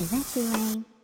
Is that you,